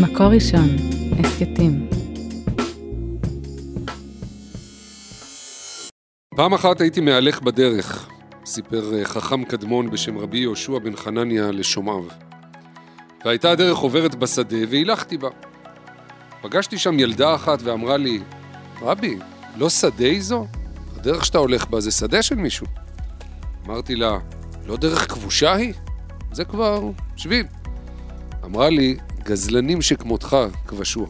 מקור ראשון, הסכתים. פעם אחת הייתי מהלך בדרך, סיפר אה, חכם קדמון בשם רבי יהושע בן חנניה לשומעיו. והייתה הדרך עוברת בשדה והילכתי בה. פגשתי שם ילדה אחת ואמרה לי, רבי, לא שדה היא זו? הדרך שאתה הולך בה זה שדה של מישהו. אמרתי לה, לא דרך כבושה היא? זה כבר שביל. אמרה לי, גזלנים שכמותך כבשוה.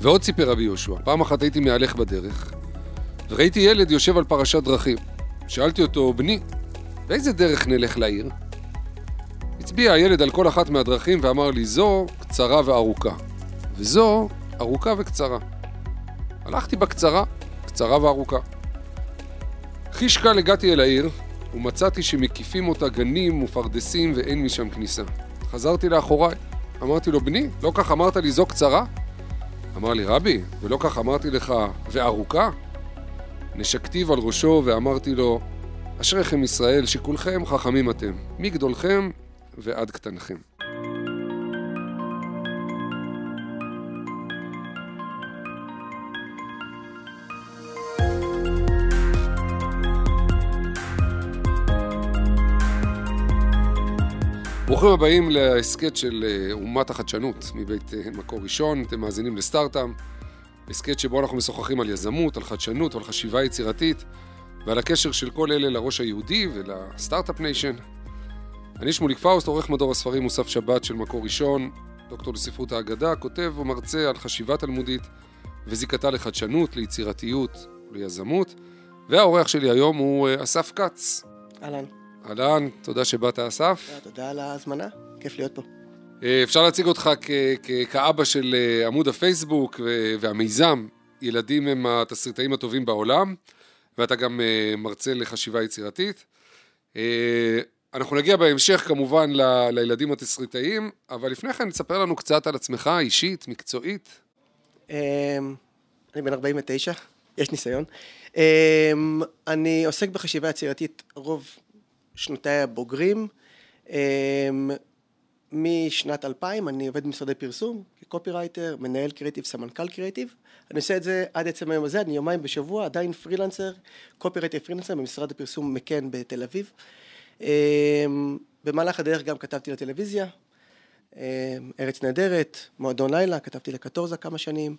ועוד סיפר רבי יהושע, פעם אחת הייתי מהלך בדרך, וראיתי ילד יושב על פרשת דרכים. שאלתי אותו, בני, באיזה דרך נלך לעיר? הצביע הילד על כל אחת מהדרכים ואמר לי, זו קצרה וארוכה, וזו ארוכה וקצרה. הלכתי בקצרה, קצרה וארוכה. חיש קל הגעתי אל העיר, ומצאתי שמקיפים אותה גנים ופרדסים ואין משם כניסה. חזרתי לאחוריי. אמרתי לו, בני, לא כך אמרת לי זו קצרה? אמר לי, רבי, ולא כך אמרתי לך, וארוכה? נשקתיו על ראשו ואמרתי לו, אשריכם ישראל שכולכם חכמים אתם, מגדולכם ועד קטנכם. ברוכים הבאים להסכת של אה, אומת החדשנות מבית אה, מקור ראשון, אתם מאזינים לסטארט עם, הסכת שבו אנחנו משוחחים על יזמות, על חדשנות, על חשיבה יצירתית ועל הקשר של כל אלה לראש היהודי ול Start-Up Nation. אני שמוליק פאוסט, עורך מדור הספרים מוסף שבת של מקור ראשון, דוקטור לספרות האגדה, כותב ומרצה על חשיבה תלמודית וזיקתה לחדשנות, ליצירתיות וליזמות. והאורח שלי היום הוא אה, אסף כץ. אהלן. אהלן, תודה שבאת אסף. תודה על ההזמנה, כיף להיות פה. אה, אפשר להציג אותך כאבא של אה, עמוד הפייסבוק והמיזם, ילדים הם התסריטאים הטובים בעולם, ואתה גם אה, מרצה לחשיבה יצירתית. אנחנו נגיע בהמשך כמובן ל- לילדים התסריטאים, אבל לפני כן תספר לנו קצת על עצמך, אישית, מקצועית. אמ, אני בן 49, יש ניסיון. אמ, אני עוסק בחשיבה יצירתית רוב שנותיי הבוגרים. אמ, משנת 2000 אני עובד במשרדי פרסום, כקופירייטר, מנהל קריאיטיב, סמנכ"ל קריאיטיב. אני עושה את זה עד עצם היום הזה, אני יומיים בשבוע, עדיין פרילנסר, קופירייטר פרילנסר במשרד הפרסום McCann בתל אביב. אמ, במהלך הדרך גם כתבתי לטלוויזיה, אמ, ארץ נהדרת, מועדון לילה, כתבתי לקטורזה כמה שנים.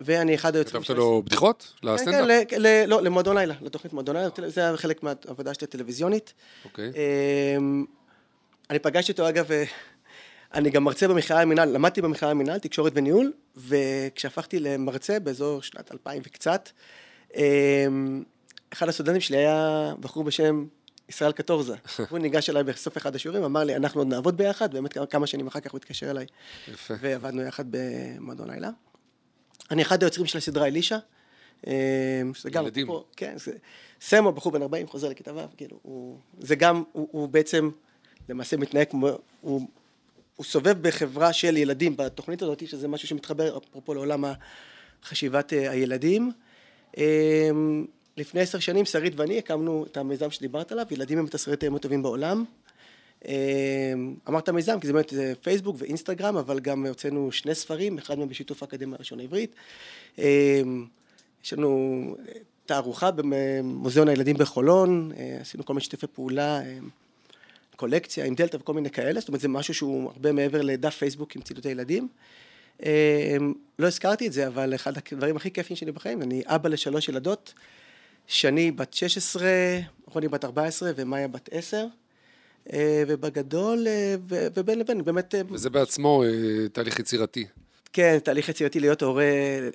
ואני אחד היוצרים כתבת לו בדיחות? כן, לסטנדאפ? כן, ל- ל- לא, למועדון לילה, לתוכנית מועדון לילה, זה היה חלק מהעבודה שלי הטלוויזיונית. אוקיי. אמ, אני פגשתי אותו אגב, אה, אני גם מרצה במכללה למינהל, למדתי במכללה למינהל, תקשורת וניהול, וכשהפכתי למרצה באזור שנת 2000 וקצת, אמ, אחד הסטודנטים שלי היה בחור בשם ישראל קטורזה. הוא ניגש אליי בסוף אחד השיעורים, אמר לי, אנחנו עוד נעבוד ביחד, באמת כמה שנים אחר כך הוא התקשר אליי, יפה. ועבדנו יחד במועדון לילה. אני אחד היוצרים של הסדרה אלישע. שזה גם, ילדים. פה, כן, זה, סמו, בחור בן 40, חוזר לכיתה ו', כאילו, הוא, זה גם, הוא, הוא בעצם למעשה מתנהג כמו, הוא, הוא סובב בחברה של ילדים בתוכנית הזאת, שזה משהו שמתחבר אפרופו לעולם חשיבת אה, הילדים. אמ, לפני עשר שנים שרית ואני הקמנו את המיזם שדיברת עליו, ילדים הם התסריטאים הטובים בעולם. אמ, אמרת מיזם, כי זה באמת זה פייסבוק ואינסטגרם, אבל גם הוצאנו שני ספרים, אחד מהם בשיתוף האקדמיה הראשון העברית. אמ, יש לנו תערוכה במוזיאון הילדים בחולון, אה, עשינו כל מיני שיתופי פעולה, קולקציה עם דלתא וכל מיני כאלה, זאת אומרת זה משהו שהוא הרבה מעבר לדף פייסבוק עם ציטוטי ילדים. אמ, לא הזכרתי את זה, אבל אחד הדברים הכי כיפים שלי בחיים, אני אבא לשלוש ילדות, שני בת 16, רוני בת 14 ומאיה בת 10. אה, ובגדול, אה, ובין לבין, באמת, אה, וזה בעצמו תהליך יצירתי. כן, תהליך יצירתי להיות הורה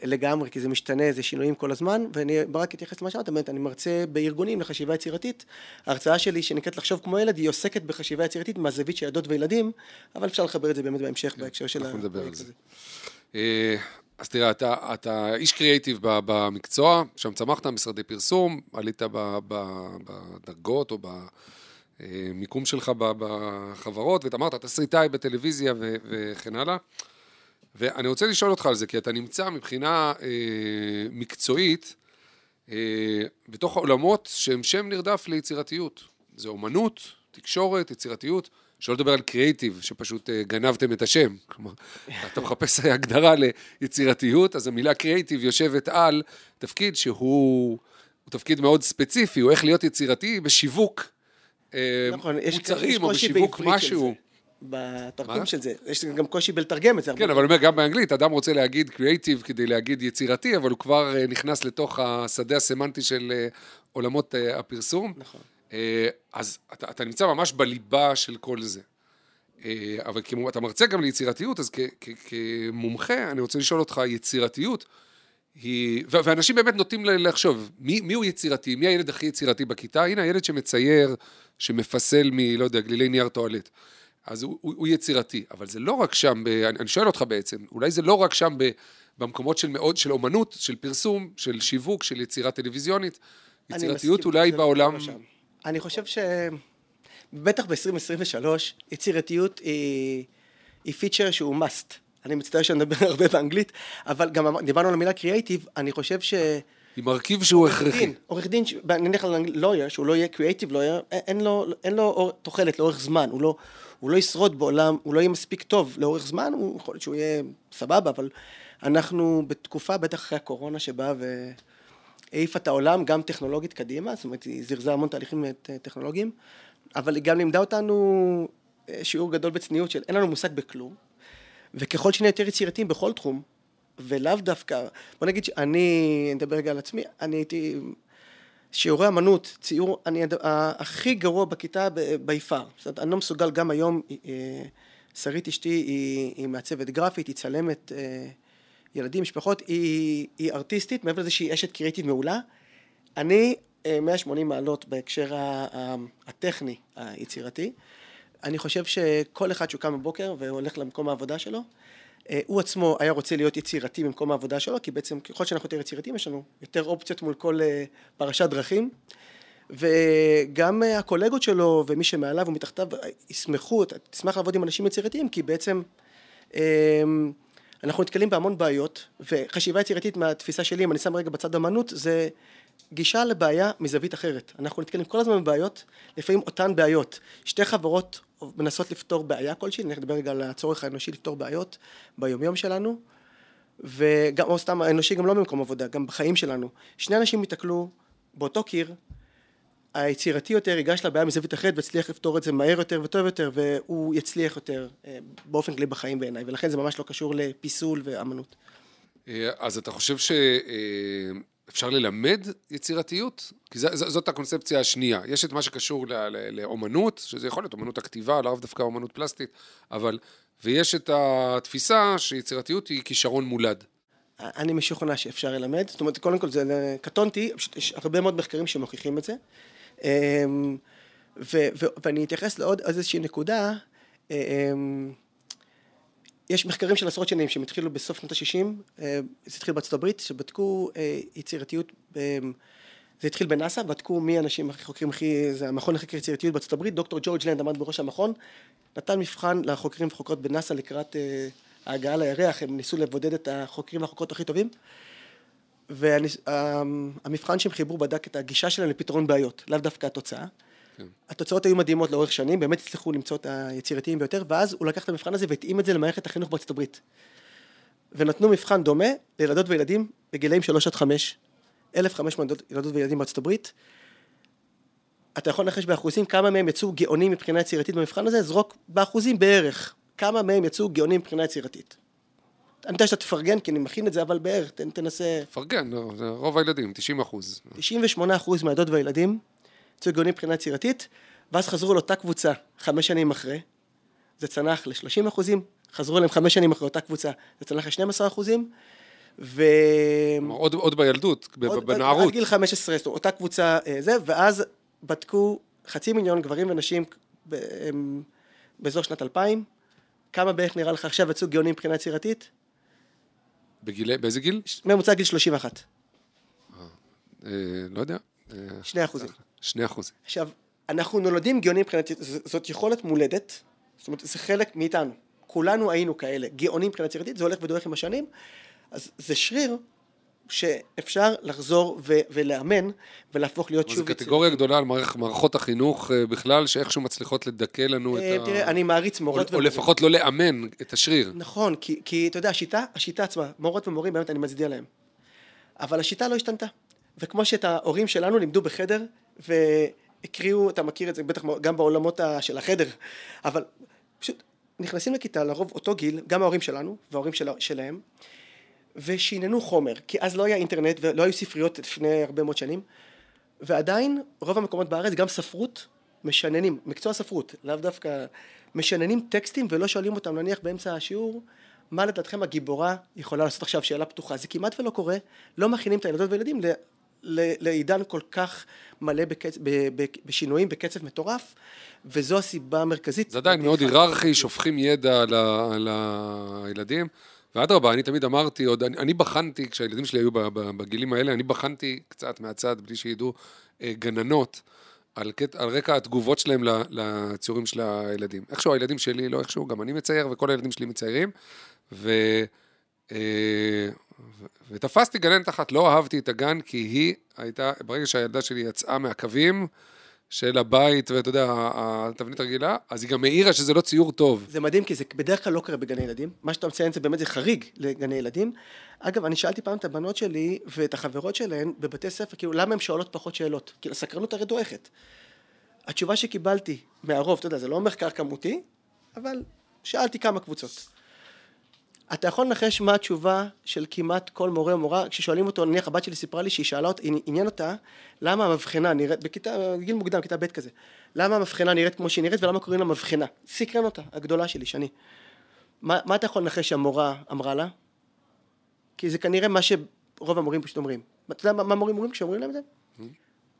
לגמרי, כי זה משתנה, זה שינויים כל הזמן, ואני רק אתייחס למה שאמרת, באמת, אני מרצה בארגונים לחשיבה יצירתית. ההרצאה שלי, שנקראת לחשוב כמו ילד, היא עוסקת בחשיבה יצירתית מהזווית של ילדות וילדים, אבל אפשר לחבר את זה באמת בהמשך, בהקשר של כן, אנחנו נדבר זה. הזה. אז תראה, אתה, אתה איש קריאייטיב ב- במקצוע, שם צמחת, משרדי פרסום, עלית ב- ב- בדרגות או במיקום שלך בחברות, ואתה אמרת, תסריטאי בטלוויזיה ו- וכן הלאה. ואני רוצה לשאול אותך על זה, כי אתה נמצא מבחינה אה, מקצועית אה, בתוך העולמות שהם שם נרדף ליצירתיות. זה אומנות, תקשורת, יצירתיות. שלא לדבר על קריאיטיב, שפשוט אה, גנבתם את השם. כלומר, אתה מחפש הגדרה ליצירתיות, אז המילה קריאיטיב יושבת על תפקיד שהוא הוא תפקיד מאוד ספציפי, הוא איך להיות יצירתי בשיווק נכון, יש- מוצרים או קושי בשיווק משהו. בתרגום מה? של זה. יש גם קושי בלתרגם את זה. כן, אבל אני אומר, גם באנגלית, אדם רוצה להגיד קריאיטיב כדי להגיד יצירתי, אבל הוא כבר אה, נכנס לתוך השדה הסמנטי של אה, עולמות אה, הפרסום. נכון. אה, אז אתה, אתה נמצא ממש בליבה של כל זה. אה, אבל כמו אתה מרצה גם ליצירתיות, אז כ, כ, כמומחה, אני רוצה לשאול אותך, יצירתיות היא... ו- ואנשים באמת נוטים לחשוב, מי, מי הוא יצירתי? מי הילד הכי יצירתי בכיתה? הנה, הילד שמצייר, שמפסל מ... לא יודע, גלילי נייר טואלט. אז הוא, הוא, הוא יצירתי. אבל זה לא רק שם, ב, אני, אני שואל אותך בעצם, אולי זה לא רק שם ב, במקומות של מאוד, של אומנות, של פרסום, של שיווק, של יצירה טלוויזיונית. יצירתיות אולי בעולם... לא. אני חושב ש... בטח ב-2023, יצירתיות היא, היא פיצ'ר שהוא must. אני מצטער שאני מדבר הרבה באנגלית, אבל גם דיברנו על המילה קריאייטיב, אני חושב ש... היא מרכיב שהוא הכרחי. עורך דין, נניח על לויר, שהוא לא יהיה קריאייטיב לויר, אין לו, אין לו תוחלת לאורך זמן, הוא לא, הוא לא ישרוד בעולם, הוא לא יהיה מספיק טוב לאורך זמן, הוא יכול להיות שהוא יהיה סבבה, אבל אנחנו בתקופה, בטח אחרי הקורונה, שבאה והעיפה את העולם, גם טכנולוגית קדימה, זאת אומרת, היא זירזה המון תהליכים טכנולוגיים, אבל היא גם לימדה אותנו אה, שיעור גדול בצניעות של אין לנו מושג בכלום, וככל שנהיה יותר יצירתיים בכל תחום, ולאו דווקא, בוא נגיד שאני, נדבר רגע על עצמי, אני הייתי, שיעורי אמנות, ציור, אני הכי גרוע בכיתה בי פאר. זאת אומרת, אני לא מסוגל גם היום, אה, שרית אשתי היא, היא מעצבת גרפית, היא צלמת אה, ילדים, משפחות, היא, היא ארטיסטית, מעבר לזה שהיא אשת קריאיטית מעולה. אני אה, 180 מעלות בהקשר הטכני, היצירתי. אני חושב שכל אחד שהוא קם בבוקר והולך למקום העבודה שלו, אה, הוא עצמו היה רוצה להיות יצירתי במקום העבודה שלו, כי בעצם ככל שאנחנו יותר יצירתיים יש לנו יותר אופציות מול כל אה, פרשת דרכים. וגם אה, הקולגות שלו ומי שמעליו ומתחתיו ישמחו, תשמח לעבוד עם אנשים יצירתיים, כי בעצם אה, אנחנו נתקלים בהמון בעיות, וחשיבה יצירתית מהתפיסה שלי, אם אני שם רגע בצד אמנות, זה גישה לבעיה מזווית אחרת. אנחנו נתקלים כל הזמן בבעיות, לפעמים אותן בעיות. שתי חברות מנסות לפתור בעיה כלשהי, אני נדבר רגע על הצורך האנושי לפתור בעיות ביומיום שלנו, וגם, או סתם האנושי גם לא במקום עבודה, גם בחיים שלנו. שני אנשים ייתקלו באותו קיר, היצירתי יותר ייגש לבעיה מזווית אחרת והצליח לפתור את זה מהר יותר וטוב יותר והוא יצליח יותר אה, באופן כללי בחיים בעיניי ולכן זה ממש לא קשור לפיסול ואמנות. אה, אז אתה חושב שאפשר ללמד יצירתיות? כי ז- ז- זאת הקונספציה השנייה. יש את מה שקשור ל- ל- לאומנות, שזה יכול להיות אומנות הכתיבה, לאו דווקא אומנות פלסטית, אבל... ויש את התפיסה שיצירתיות היא כישרון מולד. אני משוכנע שאפשר ללמד, זאת אומרת קודם כל זה קטונתי, פשוט יש הרבה מאוד מחקרים שמוכיחים את זה אמ, ו, ו, ואני אתייחס לעוד איזושהי נקודה אמ, יש מחקרים של עשרות שנים שהם התחילו בסוף שנות ה-60, זה התחיל בארצות הברית, שבדקו אה, יצירתיות, אמ, זה התחיל בנאסא, בדקו מי האנשים הכי חוקרים הכי, זה המכון לחקר יצירתיות בארצות הברית, דוקטור ג'ורג' לנד עמד בראש המכון, נתן מבחן לחוקרים וחוקרות בנאסא לקראת אה, ההגעה לירח, הם ניסו לבודד את החוקרים והחוקרות הכי טובים, והמבחן שהם חיברו בדק את הגישה שלהם לפתרון בעיות, לאו דווקא התוצאה. כן. התוצאות היו מדהימות לאורך שנים, באמת הצליחו למצוא את היצירתיים ביותר, ואז הוא לקח את המבחן הזה והתאים את זה למערכת החינוך בארצות הברית. ונתנו מבחן דומה לילדות וילדים בגילאים 3 עד 5, 1,500 ילדות- וילדים בארצות הברית. אתה יכול לנחש באחוזים כמה מהם יצאו גאונים מבחינה יצירתית במבחן הזה, זרוק באחוזים בערך, כמה מהם יצאו גאונים מבחינה יצירתית. אני יודע שאתה תפרגן כי אני מכין את זה, אבל בערך, תנסה... פרגן, לא, רוב הילדים, 90 אחוז. 98% מהילדות והילדים יצאו גאונים מבחינה יצירתית, ואז חזרו לאותה קבוצה חמש שנים אחרי, זה צנח ל-30 אחוזים, חזרו אליהם חמש שנים אחרי אותה קבוצה, זה צנח ל-12 אחוזים, ו... עוד, עוד בילדות, עוד- בנערות. עד גיל 15, זאת אומרת, אותה קבוצה אה, זה, ואז בדקו חצי מיליון גברים ונשים ב- באזור שנת 2000, כמה בערך נראה לך עכשיו יצאו גאונים מבחינה יצירתית? בגיל, באיזה גיל? ממוצע גיל 31, אה, לא יודע. שני אחוזים. שני אחוז. עכשיו, אנחנו נולדים גאונים מבחינת, זאת יכולת מולדת, זאת אומרת, זה חלק מאיתנו. כולנו היינו כאלה, גאונים מבחינה יצירתית, זה הולך ודועך עם השנים, אז זה שריר שאפשר לחזור ו- ולאמן ולהפוך להיות זו שוב... קטגוריה גדולה על מערכ- מערכות החינוך אה, בכלל, שאיכשהו מצליחות לדכא לנו את אה, ה... תראה, אני מעריץ או- מורות או ומורים. לפחות לא לאמן את השריר. נכון, כי, כי אתה יודע, השיטה, השיטה עצמה, מורות ומורים, באמת אני מצדיע להם. אבל השיטה לא השתנתה. וכמו שאת ההורים שלנו לימדו בחדר, והקריאו, אתה מכיר את זה בטח גם בעולמות של החדר, אבל פשוט נכנסים לכיתה, לרוב אותו גיל, גם ההורים שלנו וההורים של, שלהם, ושיננו חומר, כי אז לא היה אינטרנט ולא היו ספריות לפני הרבה מאוד שנים, ועדיין רוב המקומות בארץ, גם ספרות, משננים, מקצוע ספרות, לאו דווקא, משננים טקסטים ולא שואלים אותם נניח באמצע השיעור, מה לדעתכם הגיבורה יכולה לעשות? עכשיו שאלה פתוחה, זה כמעט ולא קורה, לא מכינים את הילדות והילדים לעידן כל כך מלא בקצ... ב, ב, בשינויים בקצב מטורף, וזו הסיבה המרכזית. זה עדיין מאוד היררכי, שופכים ידע על ה- על הילדים. ואדרבה, אני תמיד אמרתי, עוד, אני, אני בחנתי, כשהילדים שלי היו בגילים האלה, אני בחנתי קצת מהצד, בלי שידעו, אה, גננות, על, קט- על רקע התגובות שלהם לציורים של הילדים. איכשהו הילדים שלי, לא איכשהו, גם אני מצייר, וכל הילדים שלי מציירים. ו... ותפסתי גננת אחת, לא אהבתי את הגן, כי היא הייתה, ברגע שהילדה שלי יצאה מהקווים של הבית, ואתה יודע, התבנית הרגילה, אז היא גם העירה שזה לא ציור טוב. זה מדהים כי זה בדרך כלל לא קורה בגני ילדים, מה שאתה מציין זה באמת זה חריג לגני ילדים. אגב, אני שאלתי פעם את הבנות שלי ואת החברות שלהן בבתי ספר, כאילו למה הן שואלות פחות שאלות? כאילו הסקרנות הרי דועכת. התשובה שקיבלתי מהרוב, אתה יודע, זה לא מחקר כמותי, אבל שאלתי כמה קבוצות. אתה יכול לנחש מה התשובה של כמעט כל מורה או מורה, כששואלים אותו, נניח הבת שלי סיפרה לי שהיא שאלה אותה, עניין אותה, למה המבחנה נראית, בכיתה, גיל מוקדם, כיתה ב' כזה, למה המבחנה נראית כמו שהיא נראית ולמה קוראים לה מבחנה? סקרן אותה, הגדולה שלי, שני. מה, מה אתה יכול לנחש שהמורה אמרה לה? כי זה כנראה מה שרוב המורים פשוט אומרים. אתה יודע מה, מה מורים אומרים כשאומרים להם את זה?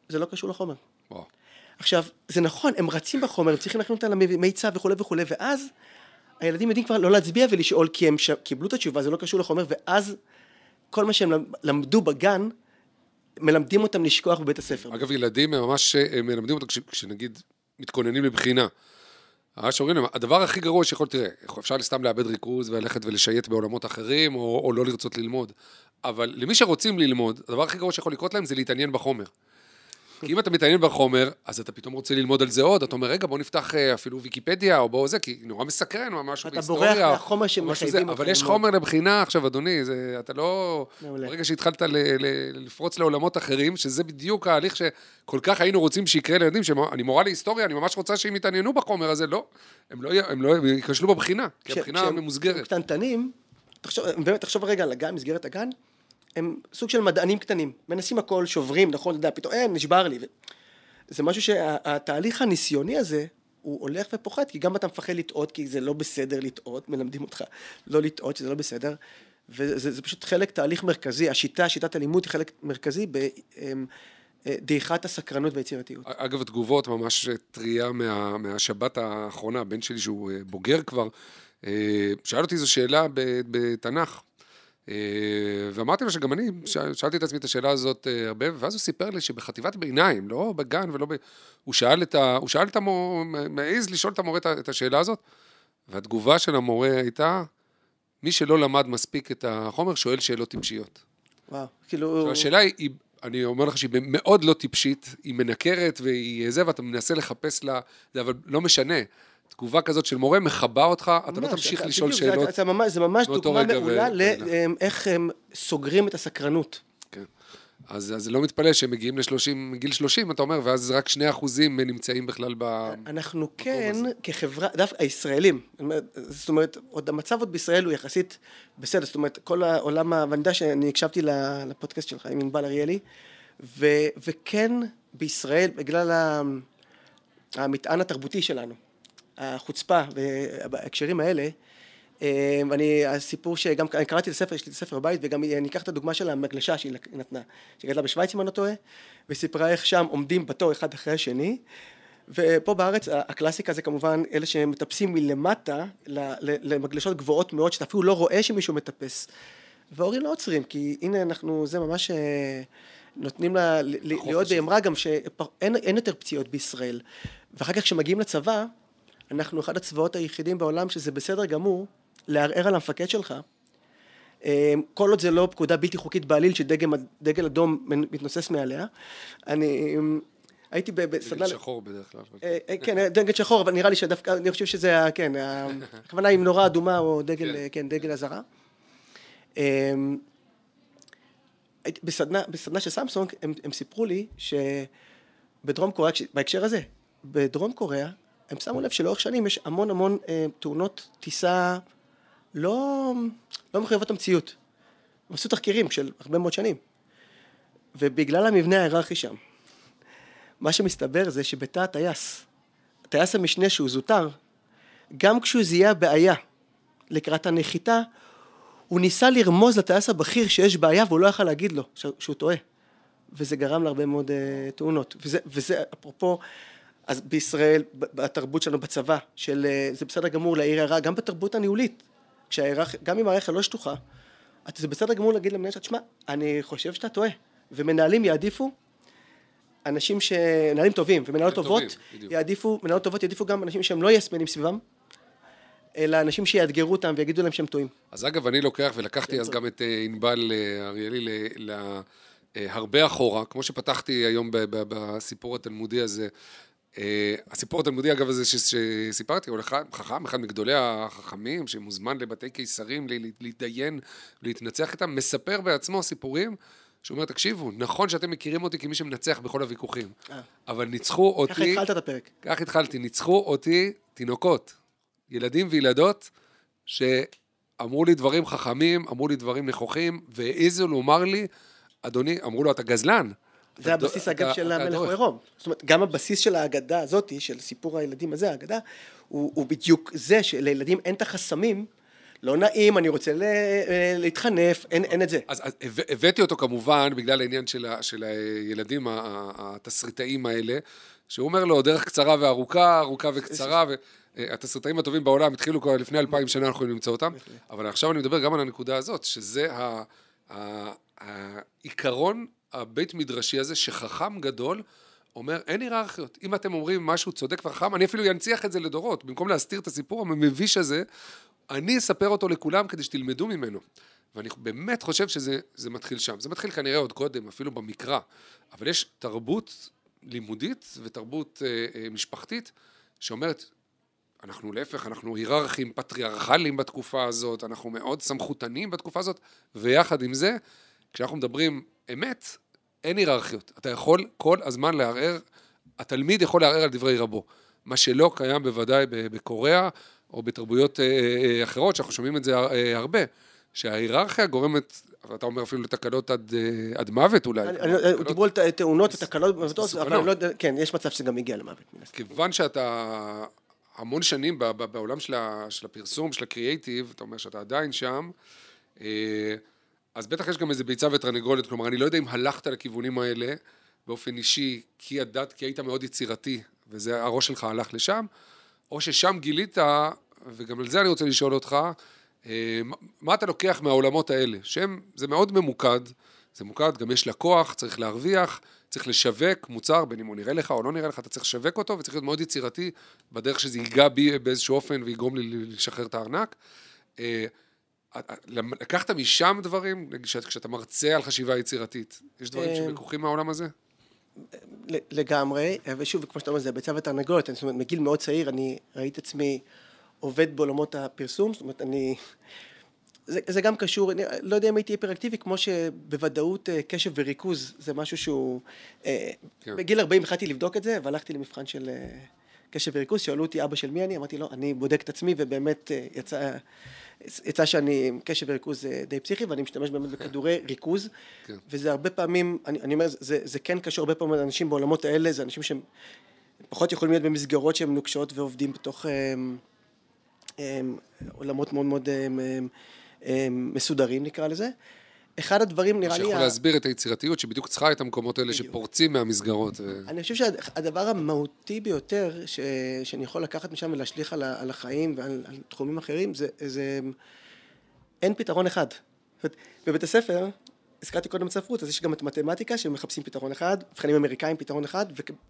זה לא קשור לחומר. עכשיו, זה נכון, הם רצים בחומר, הם צריכים להכין אותה למיצב וכולי וכולי, ואז הילדים יודעים כבר לא להצביע ולשאול, כי הם ש... קיבלו את התשובה, זה לא קשור לחומר, ואז כל מה שהם למדו בגן, מלמדים אותם לשכוח בבית הספר. אגב, ילדים הם ממש הם מלמדים אותם, כש- כשנגיד מתכוננים לבחינה. ממש אומרים להם, הדבר הכי גרוע שיכול, תראה, אפשר סתם לאבד ריכוז וללכת ולשייט בעולמות אחרים, או, או לא לרצות ללמוד. אבל למי שרוצים ללמוד, הדבר הכי גרוע שיכול לקרות להם זה להתעניין בחומר. כי אם אתה מתעניין בחומר, אז אתה פתאום רוצה ללמוד על זה עוד, אתה אומר, רגע, בוא נפתח אה, אפילו ויקיפדיה, או בוא זה, כי נורא מסקרן, או משהו אתה בהיסטוריה. בורח מהחומר שמחייבים אותך אבל יש. חומר לבחינה עכשיו, אדוני, זה, אתה לא... מעולה. ברגע שהתחלת ל, ל, לפרוץ לעולמות אחרים, שזה בדיוק ההליך שכל כך היינו רוצים שיקרה לילדים, שאני מורה להיסטוריה, אני ממש רוצה שהם יתעניינו בחומר הזה, לא. הם לא, הם לא ייכשלו בבחינה, כי הבחינה ממוסגרת. כשהם קטנטנים, תחשוב, באמת, תחשוב רגע על הגן, מסגרת הגן, הם סוג של מדענים קטנים, מנסים הכל, שוברים, נכון, אתה יודע, פתאום, אין, נשבר לי. זה משהו שהתהליך הניסיוני הזה, הוא הולך ופוחת, כי גם אתה מפחד לטעות, כי זה לא בסדר לטעות, מלמדים אותך לא לטעות, שזה לא בסדר, וזה זה פשוט חלק, תהליך מרכזי, השיטה, שיטת הלימוד היא חלק מרכזי בדעיכת הסקרנות והיצירתיות. אגב, תגובות ממש טריה מה, מהשבת האחרונה, הבן שלי שהוא אה, בוגר כבר, אה, שאל אותי איזו שאלה בתנ"ך. אה, ואמרתי לו שגם אני שאל- שאלתי את עצמי את השאלה הזאת אה, הרבה, ואז הוא סיפר לי שבחטיבת ביניים, לא בגן ולא ב... הוא שאל את ה... הוא שאל את המורה, מעז לשאול את המורה את השאלה הזאת, והתגובה של המורה הייתה, מי שלא למד מספיק את החומר שואל שאלות טיפשיות. וואו, כאילו... השאלה היא, אני אומר לך שהיא מאוד לא טיפשית, היא מנקרת והיא זה, ואתה מנסה לחפש לה, זה אבל לא משנה. תגובה כזאת של מורה מכבה אותך, אתה לא ממש, תמשיך אתה- לשאול בדיוק, זה- שאלות. זה ממש, זה ממש דוגמה ו- מעולה ואילך. לאיך הם סוגרים את הסקרנות. כן. אז אז לא מתפלא שהם מגיעים ל-30, גיל 30, אתה אומר, ואז רק 2 אחוזים נמצאים בכלל ב... אנחנו כן, הזה. כחברה, דווקא הישראלים, זאת אומרת, עוד המצב עוד בישראל הוא יחסית בסדר, זאת אומרת, כל העולם, ואני יודע שאני הקשבתי לפודקאסט שלך עם ענבל אריאלי, ו- וכן בישראל, בגלל המטען התרבותי שלנו, החוצפה בהקשרים האלה, אה, ואני, הסיפור שגם, אני קראתי את הספר, יש לי את הספר בבית, וגם אני אקח את הדוגמה של המגלשה שהיא נתנה, שגדלה בשוויץ אם אני לא טועה, וסיפרה איך שם עומדים בתור אחד אחרי השני, ופה בארץ הקלאסיקה זה כמובן אלה שמטפסים מלמטה למגלשות גבוהות מאוד, שאתה אפילו לא רואה שמישהו מטפס. וההורים לא עוצרים, כי הנה אנחנו, זה ממש אה, נותנים לה להיות. באמרה גם שאין אין יותר פציעות בישראל. ואחר כך כשמגיעים לצבא, אנחנו אחד הצבאות היחידים בעולם שזה בסדר גמור לערער על המפקד שלך, אה, כל עוד זה לא פקודה בלתי חוקית בעליל שדגל אדום מתנוסס מעליה. אני הייתי בסדנה... דגל שחור בדרך כלל. אה, אה, כן, דגל שחור, אבל נראה לי שדווקא, אני חושב שזה, כן, הכוונה עם נורה אדומה או דגל, כן, כן דגל אזהרה. אמ, בסדנה, בסדנה של סמסונג, הם, הם סיפרו לי שבדרום קוריאה, בהקשר הזה, בדרום קוריאה, הם שמו לב שלאורך שנים יש המון המון אה, תאונות טיסה לא, לא מחויבות המציאות. הם עשו תחקירים של הרבה מאוד שנים. ובגלל המבנה ההיררכי שם, מה שמסתבר זה שבתא הטייס, טייס המשנה שהוא זוטר, גם כשהוא זיהה בעיה לקראת הנחיתה, הוא ניסה לרמוז לטייס הבכיר שיש בעיה והוא לא יכל להגיד לו שהוא טועה. וזה גרם להרבה מאוד uh, תאונות. וזה, וזה אפרופו, אז בישראל, בתרבות שלנו בצבא, של uh, זה בסדר גמור להעיר הערה, גם בתרבות הניהולית, כשהערך, גם אם הערך לא שטוחה, זה בסדר גמור להגיד למנהל שלך, תשמע, אני חושב שאתה טועה. ומנהלים יעדיפו אנשים ש... מנהלים טובים ומנהלות טובות טובים, יעדיפו, מנהלות טובות יעדיפו גם אנשים שהם לא יסמנים סביבם, אלא אנשים שיאתגרו אותם ויגידו להם שהם טועים. אז אגב, אני לוקח, ולקחתי אז גם את אה, ענבל אה, אריאלי להרבה אה, אחורה, כמו שפתחתי היום בסיפור התלמודי הזה. הסיפור התלמודי, אגב, הזה שסיפרתי, הוא חכם, אחד מגדולי החכמים, שמוזמן לבתי קיסרים להתדיין, להתנצח איתם, מספר בעצמו סיפורים. שהוא אומר, תקשיבו, נכון שאתם מכירים אותי כמי שמנצח בכל הוויכוחים, אה. אבל ניצחו אותי... ככה התחלת את הפרק. כך התחלתי, ניצחו אותי תינוקות, ילדים וילדות, שאמרו לי דברים חכמים, אמרו לי דברים נכוחים, והעיזו לומר לי, אדוני, אמרו לו, אתה גזלן. זה הבסיס, אגב, של המלך עירום. זאת אומרת, גם הבסיס של ההגדה הזאת, של סיפור הילדים הזה, ההגדה, הוא, הוא בדיוק זה שלילדים אין את החסמים. לא נעים, אני רוצה אה, להתחנף, אין, אין את זה. אז, אז הבאתי אותו כמובן בגלל העניין של, ה, של הילדים התסריטאים האלה, שהוא אומר לו, דרך קצרה וארוכה, ארוכה וקצרה, והתסריטאים הטובים בעולם התחילו כבר לפני אלפיים שנה, אנחנו יכולים למצוא אותם, אבל עכשיו אני מדבר גם על הנקודה הזאת, שזה העיקרון הבית מדרשי הזה, שחכם גדול, אומר, אין היררכיות. אם אתם אומרים משהו צודק וחכם, אני אפילו אנציח את זה לדורות. במקום להסתיר את הסיפור המביש הזה, אני אספר אותו לכולם כדי שתלמדו ממנו. ואני באמת חושב שזה מתחיל שם. זה מתחיל כנראה עוד קודם, אפילו במקרא. אבל יש תרבות לימודית ותרבות אה, אה, משפחתית שאומרת, אנחנו להפך, אנחנו היררכים, פטריארכליים בתקופה הזאת, אנחנו מאוד סמכותנים בתקופה הזאת, ויחד עם זה, כשאנחנו מדברים אמת, אין היררכיות. אתה יכול כל הזמן לערער, התלמיד יכול לערער על דברי רבו. מה שלא קיים בוודאי בקוריאה, או בתרבויות אה, אה, אחרות, שאנחנו שומעים את זה אה, הרבה, שההיררכיה גורמת, אתה אומר אפילו לתקלות עד, עד מוות אולי. דיברו על תאונות, תקלות, אבל אני לא כן, יש מצב שזה גם הגיע למוות. כיוון שאתה המון שנים בעולם של הפרסום, של הקריאייטיב, אתה אומר שאתה עדיין שם, אז בטח יש גם איזה ביצה ותרנגולת, כלומר, אני לא יודע אם הלכת לכיוונים האלה באופן אישי, כי ידעת, כי היית מאוד יצירתי, והראש שלך הלך לשם, או ששם גילית, וגם על זה אני רוצה לשאול אותך, אה, מה אתה לוקח מהעולמות האלה? שהם, זה מאוד ממוקד, זה ממוקד, גם יש לקוח, צריך להרוויח, צריך לשווק מוצר, בין אם הוא נראה לך או לא נראה לך, אתה צריך לשווק אותו, וצריך להיות מאוד יצירתי בדרך שזה ייגע בי באיזשהו אופן ויגרום לי לשחרר את הארנק. אה, לקחת משם דברים, כשאתה מרצה על חשיבה יצירתית, יש דברים אה, שלקוחים מהעולם הזה? לגמרי, ושוב, כמו שאתה אומר, זה הביצה ותרנגולת, זאת אומרת, מגיל מאוד צעיר אני ראיתי את עצמי עובד בעולמות הפרסום, זאת אומרת, אני... זה, זה גם קשור, אני לא יודע אם הייתי היפראקטיבי, כמו שבוודאות אה, קשב וריכוז זה משהו שהוא... אה, כן. בגיל 40 החלטתי לבדוק את זה, והלכתי למבחן של אה, קשב וריכוז, שאלו אותי אבא של מי אני, אמרתי לו, לא, אני בודק את עצמי, ובאמת יצא... יצא שאני עם קשב וריכוז אה, די פסיכי ואני משתמש באמת בכדורי ריכוז. כן. וזה הרבה פעמים, אני, אני אומר, זה, זה כן קשור הרבה פעמים לאנשים בעולמות האלה, זה אנשים שהם פחות יכולים להיות במסגרות שהן נוקשות ועובדים בתוך הם, אמ, הם, עולמות מאוד מאוד הם, הם, הם, מסודרים נקרא לזה אחד הדברים נראה לי... שיכול להסביר את היצירתית שבדיוק צריכה את המקומות האלה שפורצים מהמסגרות. אני חושב שהדבר המהותי ביותר שאני יכול לקחת משם ולהשליך על החיים ועל תחומים אחרים זה אין פתרון אחד. בבית הספר, הזכרתי קודם את ספרות, אז יש גם את מתמטיקה שמחפשים פתרון אחד, מבחנים אמריקאים פתרון אחד,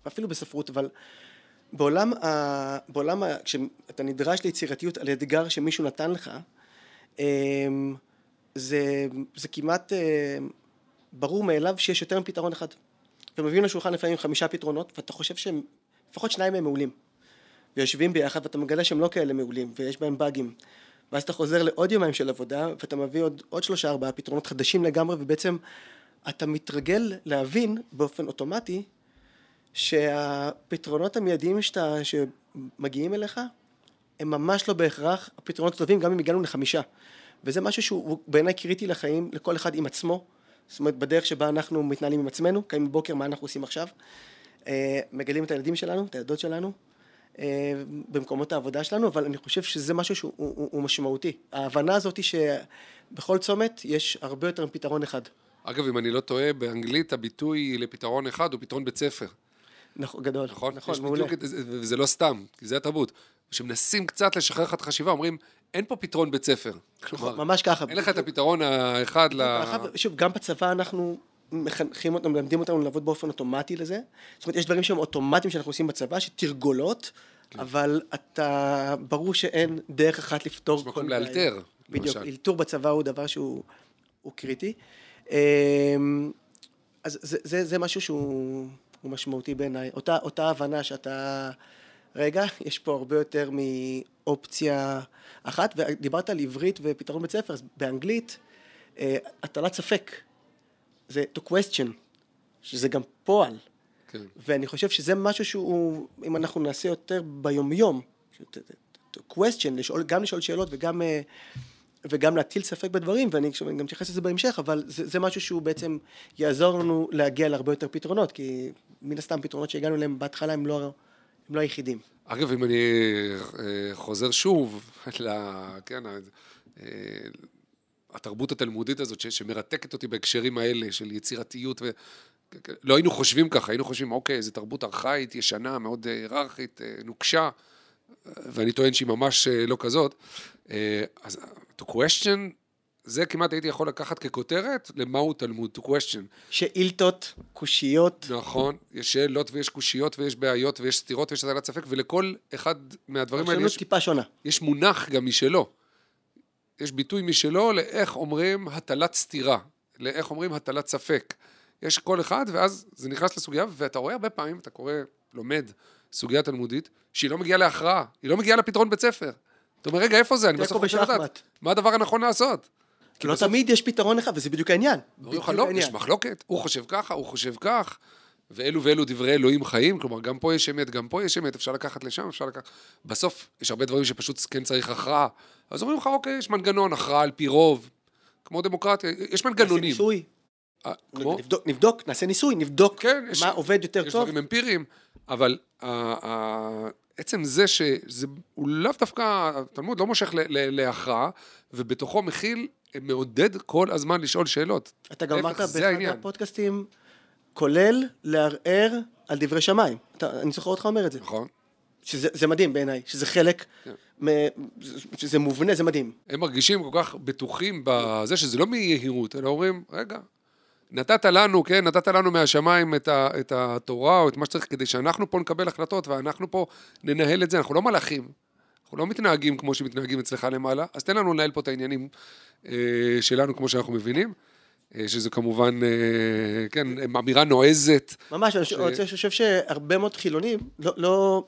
ואפילו בספרות, אבל בעולם, ה, בעולם ה, כשאתה נדרש ליצירתיות על אתגר שמישהו נתן לך, אמ, זה, זה כמעט אה, ברור מאליו שיש יותר מפתרון אחד. ומביאים לשולחן לפעמים חמישה פתרונות, ואתה חושב שהם, לפחות שניים מהם מעולים. ויושבים ביחד ואתה מגלה שהם לא כאלה מעולים, ויש בהם באגים. ואז אתה חוזר לעוד יומיים של עבודה, ואתה מביא עוד, עוד שלושה ארבעה פתרונות חדשים לגמרי, ובעצם אתה מתרגל להבין באופן אוטומטי שהפתרונות המיידיים שאתה, שמגיעים אליך, הם ממש לא בהכרח הפתרונות הטובים, גם אם הגענו לחמישה. וזה משהו שהוא בעיניי קריטי לחיים, לכל אחד עם עצמו. זאת אומרת, בדרך שבה אנחנו מתנהלים עם עצמנו, קמים בבוקר, מה אנחנו עושים עכשיו. אה, מגלים את הילדים שלנו, את הילדות שלנו, אה, במקומות העבודה שלנו, אבל אני חושב שזה משהו שהוא הוא, הוא משמעותי. ההבנה הזאת היא שבכל צומת יש הרבה יותר מפתרון אחד. אגב, אם אני לא טועה, באנגלית הביטוי לפתרון אחד הוא פתרון בית ספר. נכון, גדול. נכון? נכון, מעולה. בדיוק את זה, וזה לא סתם, כי זה התרבות. כשמנסים קצת לשחרר לך את החשיבה, אומרים, אין פה פתרון בית ספר. כלומר, ממש ככה. אין לך את הפתרון האחד ל... שוב, גם בצבא אנחנו מחנכים אותנו, מלמדים אותנו לעבוד באופן אוטומטי לזה. זאת אומרת, יש דברים שהם אוטומטיים שאנחנו עושים בצבא, שתרגולות, כן. אבל אתה, ברור שאין דרך אחת לפתור יש כל מקום בעיה. לאלתר, בדיוק. אלתור בצבא הוא דבר שהוא הוא קריטי. אמ, אז זה, זה, זה משהו שהוא הוא משמעותי בעיניי. אותה, אותה הבנה שאתה, רגע, יש פה הרבה יותר מאופציה אחת, ודיברת על עברית ופתרון בית ספר, אז באנגלית, אה, הטלת ספק, זה to question, שזה גם פועל. כן. ואני חושב שזה משהו שהוא, אם אנחנו נעשה יותר ביומיום, to question, לשאול, גם לשאול שאלות וגם, אה, וגם להטיל ספק בדברים, ואני אני גם אתייחס לזה בהמשך, אבל זה, זה משהו שהוא בעצם יעזור לנו להגיע להרבה יותר פתרונות, כי מן הסתם פתרונות שהגענו אליהם בהתחלה הם לא, הם לא היחידים. אגב, אם אני אה, חוזר שוב. כן, אה, התרבות התלמודית הזאת שמרתקת אותי בהקשרים האלה של יצירתיות ו... לא היינו חושבים ככה, היינו חושבים, אוקיי, זו תרבות ארכאית, ישנה, מאוד אה, היררכית, נוקשה, ואני טוען שהיא ממש לא כזאת. אז to question, זה כמעט הייתי יכול לקחת ככותרת למהו תלמוד, to question. שאילתות, קושיות, נכון, יש שאלות ויש קושיות ויש בעיות ויש סתירות ויש הטלת ספק, ולכל אחד מהדברים האלה יש, טיפה שונה. יש מונח גם משלו. יש ביטוי משלו לאיך אומרים הטלת סתירה, לאיך אומרים הטלת ספק. יש כל אחד, ואז זה נכנס לסוגיה, ואתה רואה הרבה פעמים, אתה קורא, לומד סוגיה תלמודית, שהיא לא מגיעה להכרעה, היא לא מגיעה לפתרון בית ספר. אתה אומר, רגע, איפה זה? אני בסוף רוצה. לדעת. מה הדבר הנכון לעשות? כי לא תמיד יש פתרון אחד, וזה בדיוק העניין. לך, בדיוק לא, העניין. יש מחלוקת, הוא חושב ככה, הוא חושב כך, ואלו ואלו דברי אלוהים חיים, כלומר, גם פה יש אמת, גם פה יש אמת, אפשר לקחת לשם, אפשר לקחת... בסוף, יש הרבה דברים שפשוט כן צריך הכרעה. אז אומרים לך, אוקיי, יש מנגנון, הכרעה על פי רוב, כמו דמוקרטיה, יש נעשה מנגנונים. ניסוי, אה, כמו? נבדוק, נבדוק, נעשה ניסוי, נבדוק כן, יש- מה עובד יותר יש טוב. דברים אמפיריים, אבל ה- ה- עצם זה שזה, הוא לאו דווקא, התלמוד לא מושך להכרעה, ובתוכו מכיל, מעודד כל הזמן לשאול שאלות. אתה גם אמרת באחד. הפודקאסטים, כולל לערער על דברי שמיים. אתה, אני זוכר אותך אומר את זה. נכון? שזה זה מדהים בעיניי, שזה חלק, כן. מ, שזה מובנה, זה מדהים. הם מרגישים כל כך בטוחים בזה שזה לא מיהירות, אלא אומרים, רגע, נתת לנו, כן, נתת לנו מהשמיים את, ה, את התורה או את מה שצריך כדי שאנחנו פה נקבל החלטות ואנחנו פה ננהל את זה, אנחנו לא מלאכים, אנחנו לא מתנהגים כמו שמתנהגים אצלך למעלה, אז תן לנו לנהל פה את העניינים אה, שלנו כמו שאנחנו מבינים, אה, שזה כמובן, אה, כן, אמירה נועזת, ממש, אני חושב- אני חושב שהרבה מאוד חילונים, לא, לא,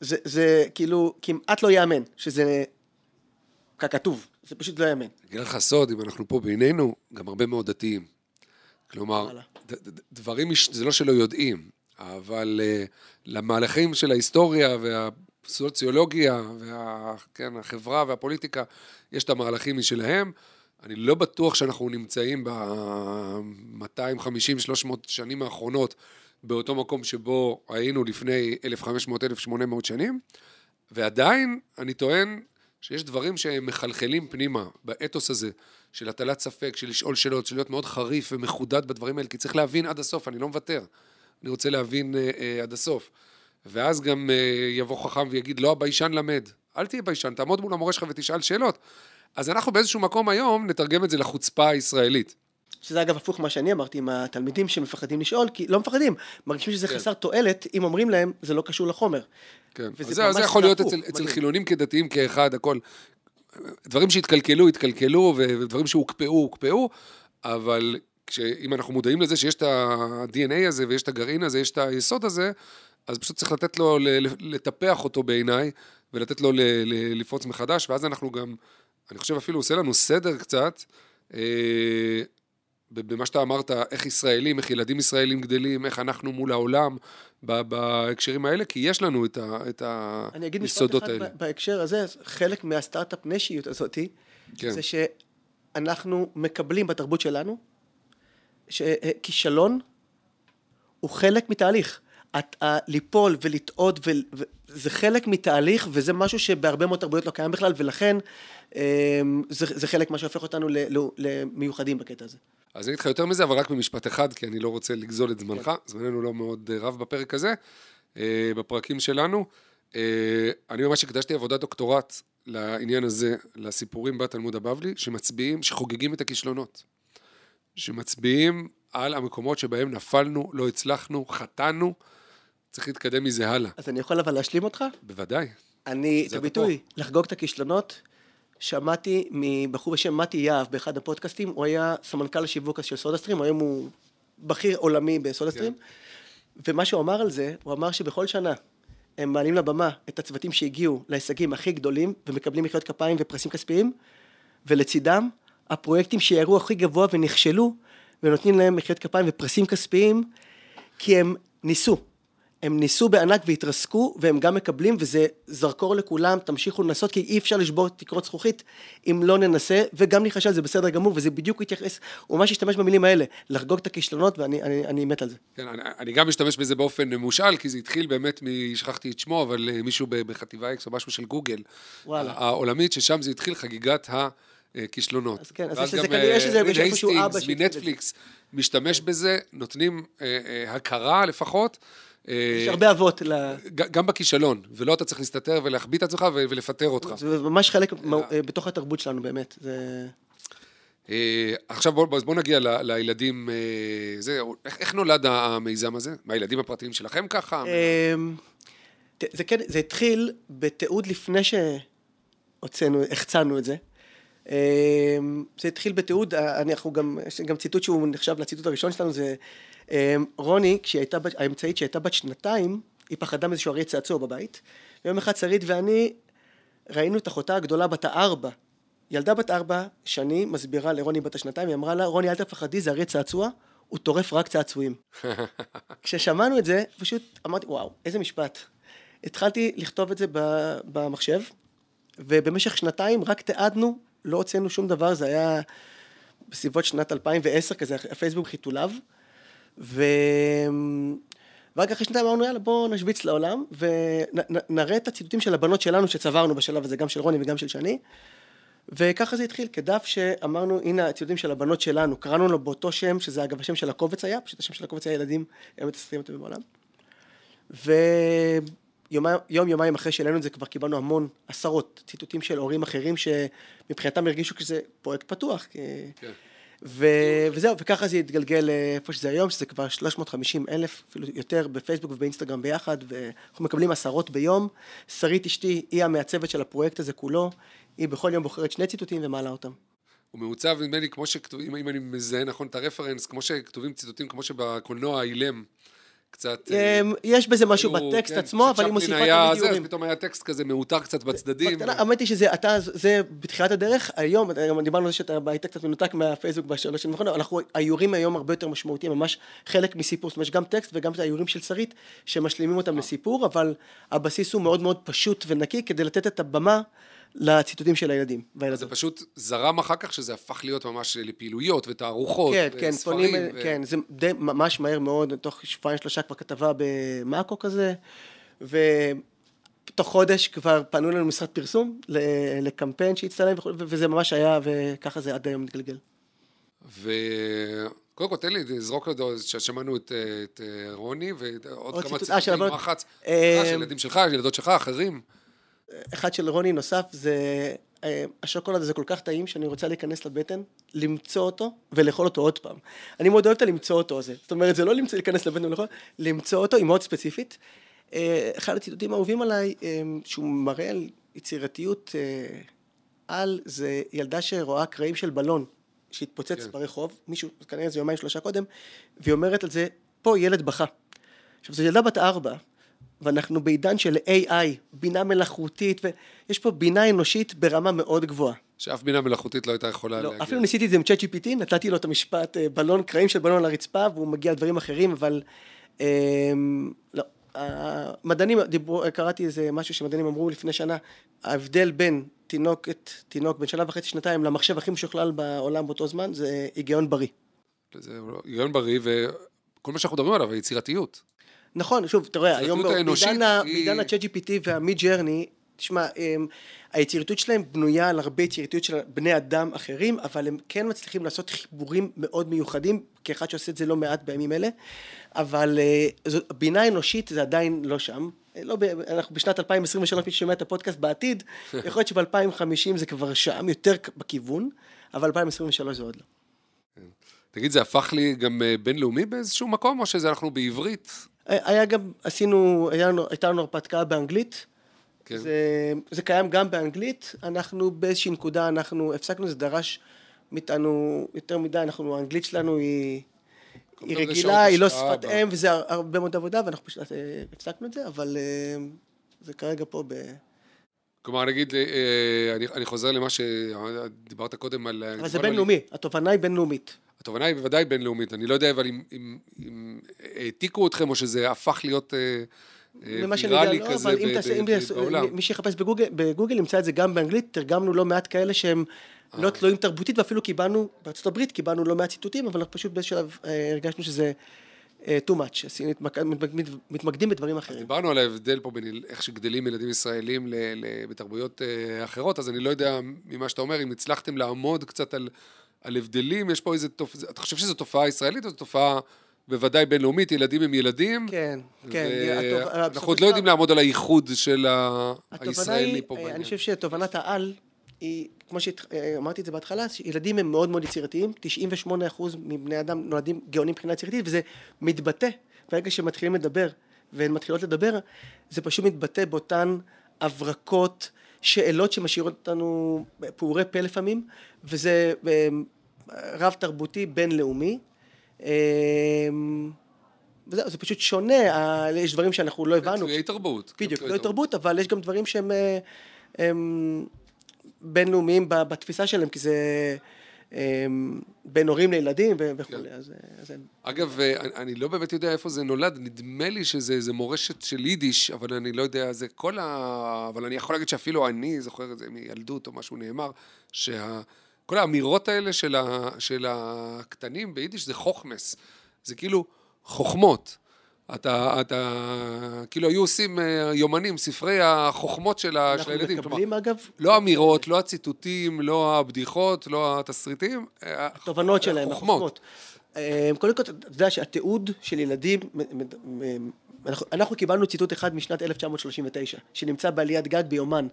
זה, זה כאילו כמעט לא ייאמן, שזה ככתוב, זה פשוט לא ייאמן. אגיד לך סוד, אם אנחנו פה בינינו, גם הרבה מאוד דתיים. כלומר. ד- ד- דברים, זה לא שלא יודעים, אבל uh, למהלכים של ההיסטוריה והסוציולוגיה, וה, כן, החברה והפוליטיקה, יש את המהלכים משלהם. אני לא בטוח שאנחנו נמצאים ב-250-300 שנים האחרונות באותו מקום שבו היינו לפני 1,500-1,800 שנים, ועדיין אני טוען שיש דברים שהם מחלחלים פנימה באתוס הזה של הטלת ספק, של לשאול שאלות, של להיות מאוד חריף ומחודד בדברים האלה, כי צריך להבין עד הסוף, אני לא מוותר. אני רוצה להבין אה, אה, עד הסוף. ואז גם אה, יבוא חכם ויגיד, לא הביישן למד. אל תהיה ביישן, תעמוד מול המורה שלך ותשאל שאלות. אז אנחנו באיזשהו מקום היום נתרגם את זה לחוצפה הישראלית. שזה אגב הפוך מה שאני אמרתי עם התלמידים שמפחדים לשאול, כי לא מפחדים, מרגישים שזה כן. חסר תועלת, אם אומרים להם זה לא קשור לחומר. כן. אז זה, זה יכול להיות אצל, אצל. חילונים כדתיים כאחד, הכל. דברים שהתקלקלו, התקלקלו, ודברים שהוקפאו, הוקפאו, אבל אם אנחנו מודעים לזה שיש את ה-DNA הזה, ויש את הגרעין הזה, יש את היסוד הזה, אז פשוט צריך לתת לו, לטפח אותו בעיניי, ולתת לו לפרוץ מחדש, ואז אנחנו גם, אני חושב אפילו עושה לנו סדר קצת, אה, במה שאתה אמרת, איך ישראלים, איך ילדים ישראלים גדלים, איך אנחנו מול העולם בהקשרים האלה, כי יש לנו את, ה, את היסודות האלה. אני אגיד משפט אחד בהקשר הזה, חלק מהסטארט-אפ נשיות הזאת, כן. זה שאנחנו מקבלים בתרבות שלנו, שכישלון הוא חלק מתהליך. את, uh, ליפול ולטעות, ו, זה חלק מתהליך, וזה משהו שבהרבה מאוד תרבויות לא קיים בכלל, ולכן um, זה, זה חלק מה שהופך אותנו למיוחדים בקטע הזה. אז אני אגיד לך יותר מזה, אבל רק במשפט אחד, כי אני לא רוצה לגזול את זמנך, כן. זמננו לא מאוד אה, רב בפרק הזה, אה, בפרקים שלנו. אה, אני ממש הקדשתי עבודת דוקטורט לעניין הזה, לסיפורים בתלמוד הבבלי, שמצביעים, שחוגגים את הכישלונות. שמצביעים על המקומות שבהם נפלנו, לא הצלחנו, חטאנו, צריך להתקדם מזה הלאה. אז אני יכול אבל להשלים אותך? בוודאי. אני, את הביטוי, לחגוג את הכישלונות, שמעתי מבחור בשם מתי יהב באחד הפודקאסטים, הוא היה סמנכ"ל השיווק של סודה סטרים, היום הוא בכיר עולמי בסודה סטרים, כן. ומה שהוא אמר על זה, הוא אמר שבכל שנה הם מעלים לבמה את הצוותים שהגיעו להישגים הכי גדולים ומקבלים מחיאות כפיים ופרסים כספיים, ולצידם הפרויקטים שיערו הכי גבוה ונכשלו, ונותנים להם מחיאות כפיים ופרסים כספיים, כי הם ניסו. הם ניסו בענק והתרסקו, והם גם מקבלים, וזה זרקור לכולם, תמשיכו לנסות, כי אי אפשר לשבור תקרות זכוכית אם לא ננסה, וגם נכשל, זה בסדר גמור, וזה בדיוק התייחס, הוא ממש השתמש במילים האלה, לחגוג את הכישלונות, ואני אני, אני מת על זה. כן, אני, אני גם משתמש בזה באופן מושאל, כי זה התחיל באמת מ... שכחתי את שמו, אבל אה, מישהו בחטיבה אקס או משהו של גוגל, וואלה. העולמית, ששם זה התחיל חגיגת ה... כישלונות. אז כן, אז יש לזה, כנראה שזה איפשהו אבא מנטפליקס משתמש בזה, נותנים אה, אה, הכרה לפחות. יש הרבה אבות ל... גם בכישלון, ולא אתה צריך להסתתר ולהחביא את עצמך ולפטר אותך. זה ממש חלק אה, בתוך התרבות שלנו, באמת. אה, עכשיו בואו בוא נגיע ל, לילדים, אה, זה, איך, איך נולד המיזם הזה? מה, הילדים הפרטיים שלכם ככה? זה כן, זה התחיל בתיעוד לפני שהוצאנו, החצנו את זה. זה התחיל בתיעוד, אנחנו גם, יש גם ציטוט שהוא נחשב לציטוט הראשון שלנו, זה אמ, רוני, כשהיא הייתה, האמצעית שהייתה בת שנתיים, היא פחדה מאיזשהו אריה צעצוע בבית. ויום אחד שרית ואני ראינו את אחותה הגדולה בת הארבע. ילדה בת ארבע, שני, מסבירה לרוני בת השנתיים, היא אמרה לה, רוני אל תפחדי, זה אריה צעצוע, הוא טורף רק צעצועים. כששמענו את זה, פשוט אמרתי, וואו, איזה משפט. התחלתי לכתוב את זה במחשב, ובמשך שנתיים רק תיעדנו, לא הוצאנו שום דבר, זה היה בסביבות שנת 2010 כזה, הפייסבוק חיתוליו. ו... ורק אחרי שנתיים אמרנו יאללה בואו נשוויץ לעולם ונראה את הציטוטים של הבנות שלנו שצברנו בשלב הזה גם של רוני וגם של שני. וככה זה התחיל כדף שאמרנו הנה הציטוטים של הבנות שלנו. קראנו לו באותו שם שזה אגב השם של הקובץ היה פשוט השם של הקובץ היה ילדים הם מתעסקים אותו בעולם ויום יומיים אחרי שהעלינו את זה כבר קיבלנו המון עשרות ציטוטים של הורים אחרים שמבחינתם הרגישו שזה פרויקט פתוח כן. ו... וזהו, וככה זה התגלגל איפה שזה היום, שזה כבר 350 אלף, אפילו יותר, בפייסבוק ובאינסטגרם ביחד, ואנחנו מקבלים עשרות ביום. שרית אשתי, היא המעצבת של הפרויקט הזה כולו, היא בכל יום בוחרת שני ציטוטים ומעלה אותם. הוא מעוצב, נדמה לי, כמו שכתובים, אם אני מזהה נכון את הרפרנס, כמו שכתובים ציטוטים, כמו שבקולנוע אילם. קצת... אמ, יש בזה משהו בטקסט כן, עצמו, אבל היא מוסיפה תמיד איורים. אז פתאום היה טקסט כזה מעוטר קצת בצדדים. האמת היא שזה, אתה, זה בתחילת הדרך, היום, דיברנו על זה שאתה היית קצת מנותק מהפייסבוק בשלוש שנים האחרונות, אנחנו, האיורים היום הרבה יותר משמעותיים, ממש חלק מסיפור, זאת אומרת, גם טקסט וגם האיורים של שרית, שמשלימים אותם לסיפור, אבל הבסיס הוא מאוד מאוד פשוט ונקי, כדי לתת את הבמה לציטוטים של הילדים והילדות. זה פשוט זרם אחר כך שזה הפך להיות ממש לפעילות ותערוכות כן, כן, פונים, ו... כן, זה די ממש מהר מאוד, תוך שבועיים שלושה כבר כתבה במאקו כזה, ותוך חודש כבר פנו לנו משרד פרסום לקמפיין שהצטלם וזה ממש היה, וככה זה עד היום מתגלגל. וקודם כל תן לי, לזרוק לדו, ששמענו את, את רוני ועוד כמה אה, ציטוטים מחץ, אה, של ילדים שלך, ילדות שלך, אחרים. אחד של רוני נוסף זה אה, השוקולד הזה כל כך טעים שאני רוצה להיכנס לבטן, למצוא אותו ולאכול אותו עוד פעם. אני מאוד אוהב את הלמצוא אותו הזה. זאת אומרת, זה לא למצוא, להיכנס לבטן ולאכול, למצוא אותו, היא מאוד ספציפית. אה, אחד הציטוטים האהובים עליי, אה, שהוא מראה על יצירתיות על זה ילדה שרואה קרעים של בלון שהתפוצץ כן. ברחוב, מישהו, כנראה זה יומיים שלושה קודם, והיא אומרת על זה, פה ילד בכה. עכשיו, זו ילדה בת ארבע, ואנחנו בעידן של AI, בינה מלאכותית, ויש פה בינה אנושית ברמה מאוד גבוהה. שאף בינה מלאכותית לא הייתה יכולה לא, להגיע. אפילו ניסיתי את זה עם צ'אט GPT, נתתי לו את המשפט אה, בלון, קרעים של בלון על הרצפה, והוא מגיע לדברים אחרים, אבל אה, לא. המדענים דיברו, קראתי איזה משהו שמדענים אמרו לפני שנה, ההבדל בין תינוקת, תינוק בן שנה וחצי, שנתיים, למחשב הכי משוכלל בעולם באותו זמן, זה היגיון בריא. זה היגיון בריא, וכל מה שאנחנו מדברים עליו, היצירתיות. נכון, שוב, תראה, היום היצירתיות האנושית בעידן ה-chat GPT וה-mid journey, תשמע, הם- היצירתיות שלהם בנויה על הרבה יצירתיות של בני אדם אחרים, אבל הם כן מצליחים לעשות חיבורים מאוד מיוחדים, כאחד שעושה את זה לא מעט בימים אלה, אבל אה, זאת, בינה אנושית זה עדיין לא שם. אה, לא, ב- אנחנו בשנת 2023, מי ששומע את הפודקאסט בעתיד, יכול להיות שב-2050 זה כבר שם, יותר בכיוון, אבל 2023 זה עוד לא. תגיד, זה הפך לי גם אה, בינלאומי באיזשהו מקום, או שזה אנחנו בעברית? היה גם, עשינו, היה הייתה לנו הרפתקה באנגלית, כן. זה, זה קיים גם באנגלית, אנחנו באיזושהי נקודה, אנחנו הפסקנו, זה דרש מאיתנו יותר מדי, אנחנו, האנגלית שלנו היא, היא רגילה, היא לא שפת אם, וזה הר- הרבה מאוד עבודה, ואנחנו פשוט אה, הפסקנו את זה, אבל אה, זה כרגע פה ב... כלומר, נגיד, אה, אני, אני חוזר למה שדיברת קודם על... אבל זה בינלאומי, התובנה היא בינלאומית. התובנה היא בוודאי בינלאומית. אני לא יודע, אבל אם, אם, אם העתיקו אתכם, או שזה הפך להיות אה, אה, ממה שאני יודע, ויראלי לא, כזה אבל אם תעשה, אם בעולם. מי שיחפש בגוגל, בגוגל ימצא את זה גם באנגלית, תרגמנו לא מעט כאלה שהם לא תלויים תרבותית, ואפילו קיבלנו, בארצות הברית קיבלנו לא מעט ציטוטים, אבל אנחנו פשוט באיזשהו שלב אה, הרגשנו שזה אה, too much, מתמקדים בדברים אחרים. דיברנו על ההבדל פה בין איך שגדלים ילדים ישראלים בתרבויות אה, אחרות, אז אני לא יודע ממה שאתה אומר, אם הצלחתם לעמוד קצת על, על הבדלים, יש פה איזה תופעה, אתה חושב שזו תופעה ישראלית או זו תופעה בוודאי בינלאומית, ילדים הם ילדים? כן, כן. אנחנו עוד לא יודעים לעמוד על הייחוד של הישראלי פה אה, בעניין. אני חושב שתובנת העל היא, כמו שאמרתי את זה בהתחלה, שילדים הם מאוד מאוד יצירתיים, 98% מבני אדם נולדים גאונים מבחינה יצירתית, וזה מתבטא ברגע שמתחילים לדבר, והן מתחילות לדבר, זה פשוט מתבטא באותן הברקות, שאלות שמשאירות אותנו פעורי פה לפעמים, וזה אה, רב תרבותי בינלאומי. אה, וזהו, זה פשוט שונה, יש דברים שאנחנו לא הבנו. תלויי תרבות. בדיוק, תלויי לא תרבות, אבל יש גם דברים שהם אה, בינלאומיים בתפיסה שלהם, כי זה בין הורים לילדים וכולי, כן. אגב, אה, אני, לא באמת יודע איפה זה נולד, נדמה לי שזה איזה מורשת של יידיש, אבל אני לא יודע, זה כל ה... אבל אני יכול להגיד שאפילו אני זוכר את זה מילדות או משהו נאמר, שכל האמירות האלה של הקטנים ביידיש זה חוכמס. זה כאילו חוכמות. אתה, אתה, כאילו היו עושים אה, יומנים, ספרי החוכמות של, ה, של אנחנו הילדים. מקבלים אגב לא אמירות, לא הציטוטים, לא הבדיחות, לא התסריטים. אה, תובנות שלהם, חוכמות. החוכמות. אה, קודם כל, אתה יודע שהתיעוד של ילדים, אנחנו קיבלנו ציטוט אחד משנת 1939, שנמצא בעליית גג ביומן.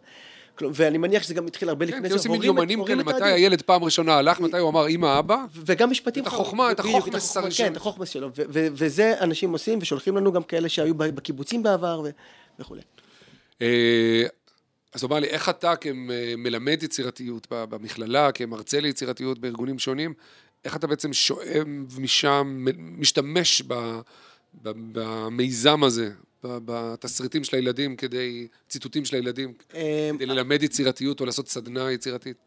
ואני מניח שזה גם התחיל הרבה כן, לפני כי עושים מין יומנים כאלה, מתי. הילד פעם ראשונה הלך, מתי הוא אמר אמא, אבא, וגם משפטים... את החוכמה, את החוכמס הראשון. כן, את החוכמס שלו. וזה אנשים עושים, ושולחים לנו גם כאלה שהיו בקיבוצים בעבר וכולי. אה, אז הוא אמר לי, איך אתה כמלמד יצירתיות במכללה, כמרצה ליצירתיות בארגונים שונים, איך אתה בעצם שואב משם, משתמש במיזם הזה, בתסריטים של הילדים כדי, ציטוטים של הילדים, אה, כדי ללמד יצירתיות או לעשות סדנה יצירתית?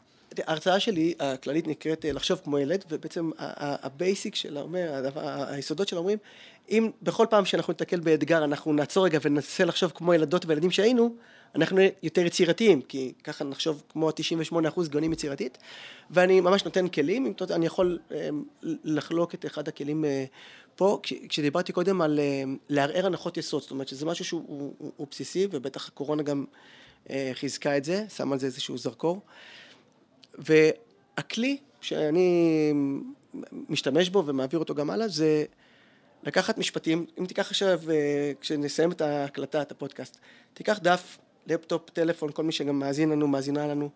ההרצאה שלי, הכללית נקראת אה, לחשוב כמו ילד, ובעצם ה basic שלה אומר, היסודות שלה אומרים, אם בכל פעם שאנחנו ניתקל באתגר, אנחנו נעצור רגע וננסה לחשוב כמו ילדות וילדים שהיינו, אנחנו יותר יצירתיים, כי ככה נחשוב כמו ה-98% גאונים יצירתית, ואני ממש נותן כלים, אם אני יכול אה, לחלוק את אחד הכלים אה, פה, כש- כשדיברתי קודם על אה, לערער הנחות יסוד, זאת אומרת שזה משהו שהוא הוא, הוא, הוא בסיסי, ובטח הקורונה גם חיזקה את זה, שם על זה איזשהו זרקור. והכלי שאני משתמש בו ומעביר אותו גם הלאה זה לקחת משפטים, אם תיקח עכשיו, אה, כשנסיים את ההקלטה, את הפודקאסט, תיקח דף, לפטופ, טלפון, כל מי שגם מאזין לנו, מאזינה לנו,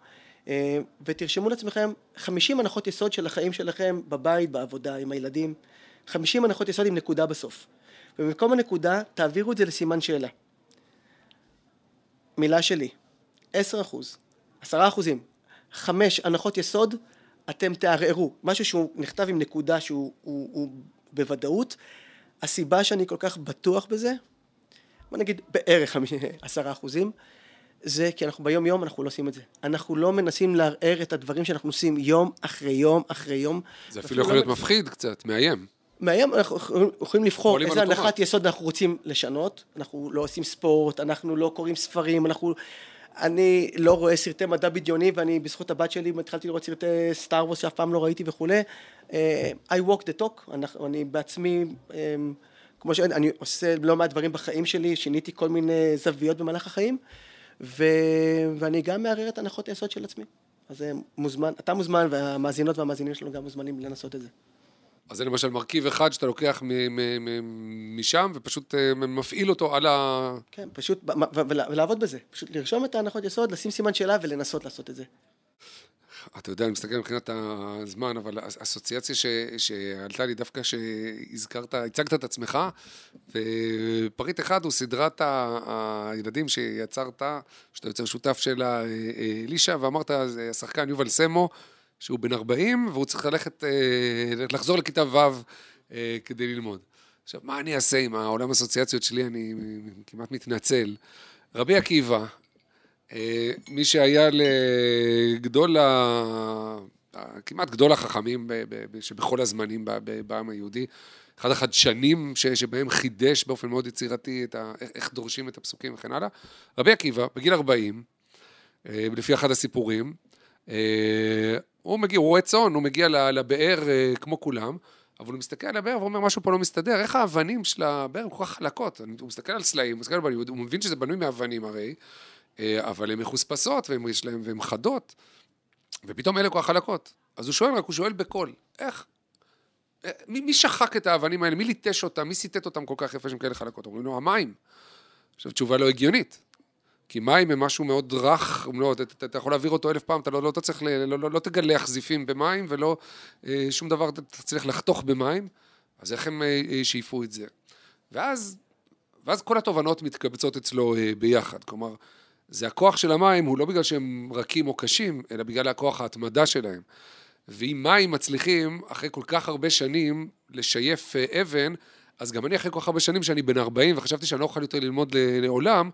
אה, ותרשמו לעצמכם 50 הנחות יסוד של החיים שלכם בבית, בעבודה, עם הילדים, 50 הנחות יסוד עם נקודה בסוף. ובמקום הנקודה, תעבירו את זה לסימן שאלה. מילה שלי, 10 אחוז, 10 אחוזים, חמש הנחות יסוד, אתם תערערו. משהו שהוא נכתב עם נקודה שהוא הוא, הוא בוודאות. הסיבה שאני כל כך בטוח בזה, בוא נגיד בערך עשרה אחוזים, זה כי אנחנו ביום יום אנחנו לא עושים את זה. אנחנו לא מנסים לערער את הדברים שאנחנו עושים יום אחרי יום אחרי יום. זה אפילו יכול לא להיות מפחיד קצת, מאיים. מהיום אנחנו יכולים לבחור איזה. הנחת יסוד אנחנו רוצים לשנות, אנחנו לא עושים ספורט, אנחנו לא קוראים ספרים, אנחנו... אני לא רואה סרטי מדע בדיוני ואני בזכות הבת שלי התחלתי לראות סרטי סטאר וורס שאף פעם לא ראיתי וכולי. אה, I walk the talk, אנחנו- אני בעצמי, אה, כמו שאני עושה לא מעט דברים בחיים שלי, שיניתי כל מיני זוויות במהלך החיים, ו... ואני גם מערער את הנחות היסוד של עצמי. אז אה, מוזמן, אתה מוזמן והמאזינות והמאזינים שלנו גם מוזמנים לנסות את זה. אז זה למשל מרכיב אחד שאתה לוקח מ- מ- מ- משם ופשוט אה, מפעיל אותו על ה... כן, פשוט, ולעבוד בזה. פשוט לרשום את ההנחות יסוד, לשים סימן שאלה ולנסות לעשות את זה. אתה יודע, אני מסתכל מבחינת הזמן, אבל האסוציאציה ש, שעלתה לי דווקא שהזכרת, הצגת את עצמך, ופריט אחד הוא סדרת הילדים שיצרת, שאתה יוצר שותף של ה- אלישע, ואמרת, השחקן יובל סמו, שהוא בן 40, והוא צריך ללכת, אה, לחזור לכיתה ו' אה, כדי ללמוד. עכשיו, מה אני אעשה עם העולם האסוציאציות שלי? אני כמעט מתנצל. רבי עקיבא, אה, מי שהיה לגדול, ה... כמעט גדול החכמים שבכל הזמנים בעם היהודי, אחד החדשנים שבהם חידש באופן מאוד יצירתי את ה... איך- דורשים את הפסוקים וכן הלאה. רבי עקיבא, בגיל 40, אה, לפי אחד הסיפורים, הוא מגיע, הוא רואה צאן, הוא מגיע לבאר אה, כמו כולם, אבל הוא מסתכל על הבאר ואומר, משהו פה לא מסתדר, איך האבנים של הבאר הן כל כך חלקות? הוא מסתכל על סלעים, הוא מסתכל על בנים, הוא מבין שזה בנוי מאבנים הרי, אה, אבל הן מחוספסות והן חדות, ופתאום אלה כל כך חלקות. אז הוא שואל, רק הוא שואל בקול, איך? אה, מי, מי שחק את האבנים האלה? מי ליטש אותם? מי סיטט אותם כל כך יפה שהן כאלה חלקות? אומרים לו, המים. עכשיו, תשובה לא הגיונית. כי מים הם משהו מאוד רך, לא, אתה, אתה, יכול להעביר אותו אלף פעם, אתה לא, לא, אתה צריך, ל, לא, לא, לא תגלח זיפים במים ולא אה, שום דבר אתה תצליח לחתוך במים, אז איך הם אה, אה, שאיפו את זה? ואז, ואז כל התובנות מתקבצות אצלו אה, ביחד, כלומר, זה הכוח של המים הוא לא בגלל שהם רכים או קשים, אלא בגלל הכוח ההתמדה שלהם. ואם מים מצליחים, אחרי כל כך הרבה שנים, לשייף אה, אבן, אז גם אני אחרי כל כך הרבה שנים שאני בן 40 וחשבתי שאני לא אוכל יותר ללמוד ל- לעולם,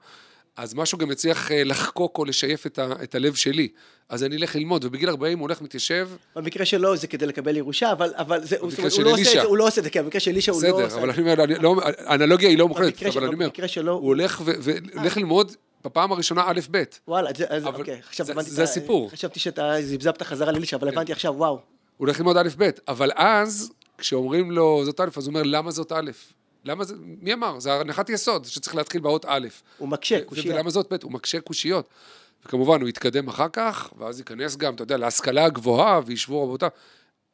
אז משהו גם יצליח אה, לחקוק או לשייף את, ה, את הלב שלי. אז אני אלך ללמוד, ובגיל 40 הוא הולך, מתיישב, במקרה שלו זה כדי לקבל ירושה, אבל, אבל זה, הוא, זאת במקרה אומרת, של הוא, לא עושה הוא לא עושה את זה, כן, במקרה של אלישע הוא לא בסדר, עושה אבל את זה. אני אומר, אני לא, האנלוגיה היא לא מוחלטת, אבל שלו- אני אומר, שלו- הוא הולך והולך ללמוד בפעם הראשונה א' ב'. וואלה, זה, אז, אבל אוקיי, עכשיו זה- הבנתי זה את הסיפור. כן. חשבתי שאתה זבזבת חזרה לאלישע, אבל הבנתי עכשיו, וואו. הוא הולך ללמוד א' ב', אבל אז, כשאומרים לו זאת א', אז הוא אומר, למה זאת א'? למה זה, מי אמר? זה הנחת יסוד, שצריך להתחיל באות א'. הוא מקשה, קושייה. ולמה זאת ב'? הוא מקשה קושיות. וכמובן, הוא יתקדם אחר כך, ואז ייכנס גם, אתה יודע, להשכלה הגבוהה, וישבו רבותיו.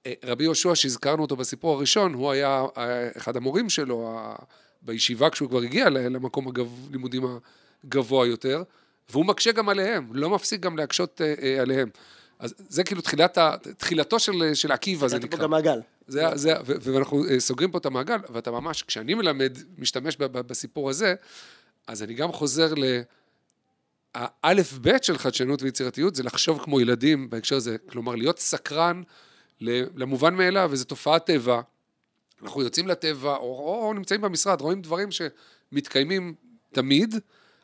אה, רבי יהושע, שהזכרנו אותו בסיפור הראשון, הוא היה אה, אחד המורים שלו בישיבה כשהוא כבר הגיע למקום הלימודים הגבוה יותר, והוא מקשה גם עליהם, לא מפסיק גם להקשות אה, עליהם. אז זה כאילו תחילת ה, תחילתו של, של עקיבא, זה נקרא. גם מעגל. זה, זה, ו- ואנחנו אה, סוגרים פה את המעגל, ואתה ממש, כשאני מלמד, משתמש ב- ב- בסיפור הזה, אז אני גם חוזר ל... האלף-בית של חדשנות ויצירתיות זה לחשוב כמו ילדים בהקשר הזה, כלומר להיות סקרן למובן מאליו, וזו תופעת טבע. אנחנו יוצאים לטבע, או, או, או נמצאים במשרד, רואים דברים שמתקיימים תמיד,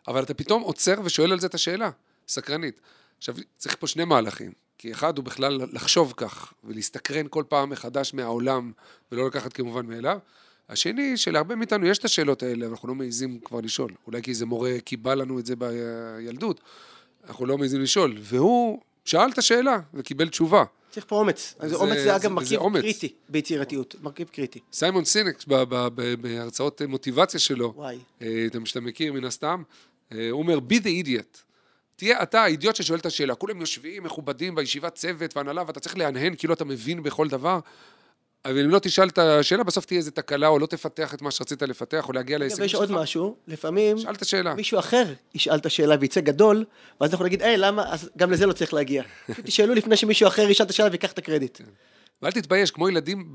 אבל אתה פתאום עוצר ושואל על זה את השאלה, סקרנית. עכשיו, צריך פה שני מהלכים, כי אחד הוא בכלל לחשוב כך, ולהסתקרן כל פעם מחדש מהעולם, ולא לקחת כמובן מאליו. השני, שלהרבה מאיתנו יש את השאלות האלה, אבל אנחנו לא מעיזים כבר לשאול. אולי כי איזה מורה קיבל לנו את זה בילדות, אנחנו לא מעיזים לשאול. והוא שאל את השאלה וקיבל תשובה. צריך פה אומץ. זה- אומץ זה זה- אגב מרכיב אומץ. קריטי ביצירתיות, מרכיב קריטי. סיימון סינק, בהרצאות מוטיבציה שלו, וואי. אה, שאתה מכיר מן הסתם, אה, הוא אומר, be the idiot. תהיה אתה האידיוט ששואל את השאלה. כולם יושבים מכובדים בישיבת צוות והנהלה, ואתה צריך להנהן כאילו אתה מבין בכל דבר. אבל אם לא תשאל את השאלה, בסוף תהיה איזה תקלה, או לא תפתח את מה שרצית לפתח, או להגיע להישגים יש שלך. עוד משהו, לפעמים שאל את השאלה. מישהו אחר ישאל את השאלה ויצא גדול, ואז אנחנו נגיד, היי, למה, אז גם לזה לא צריך להגיע. תשאלו לפני שמישהו אחר ישאל את השאלה ויקח את הקרדיט. ואל תתבייש, כמו ילדים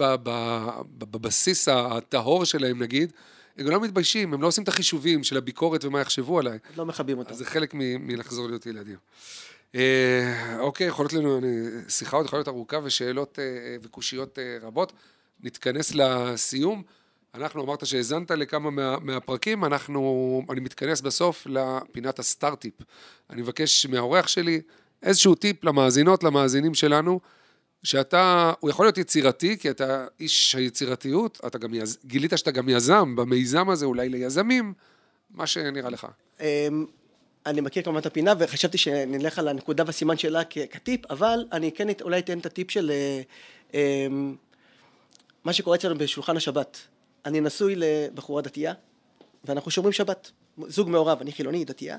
בבסיס הטהור שלהם, נגיד, הם לא מתביישים, הם לא עושים את החישובים של הביקורת ומה יחשבו עליי. לא מכבים אותם. אז זה חלק מ- מלחזור להיות ילדים. אה, אוקיי, יכולות לנו, אני- שיחה עוד יכולה להיות ארוכה ושאלות אה, אה, וקושיות אה, רבות. נתכנס לסיום. אנחנו, אמרת שהאזנת לכמה מה, מהפרקים, אנחנו, אני מתכנס בסוף לפינת הסטארט-טיפ. אני מבקש מהאורח שלי איזשהו טיפ למאזינות, למאזינים שלנו, שאתה, הוא יכול להיות יצירתי, כי אתה איש היצירתיות, אתה גם יז, גילית שאתה גם יזם במיזם הזה, אולי ליזמים, מה שנראה לך. אמ, אני מכיר כמובן את הפינה וחשבתי שנלך על הנקודה והסימן שלה כטיפ, אבל אני כן אולי אתן את הטיפ של אה, אמ, מה שקורה אצלנו בשולחן השבת. אני נשוי לבחורה דתייה, ואנחנו שומרים שבת. זוג מעורב, אני חילוני, דתייה.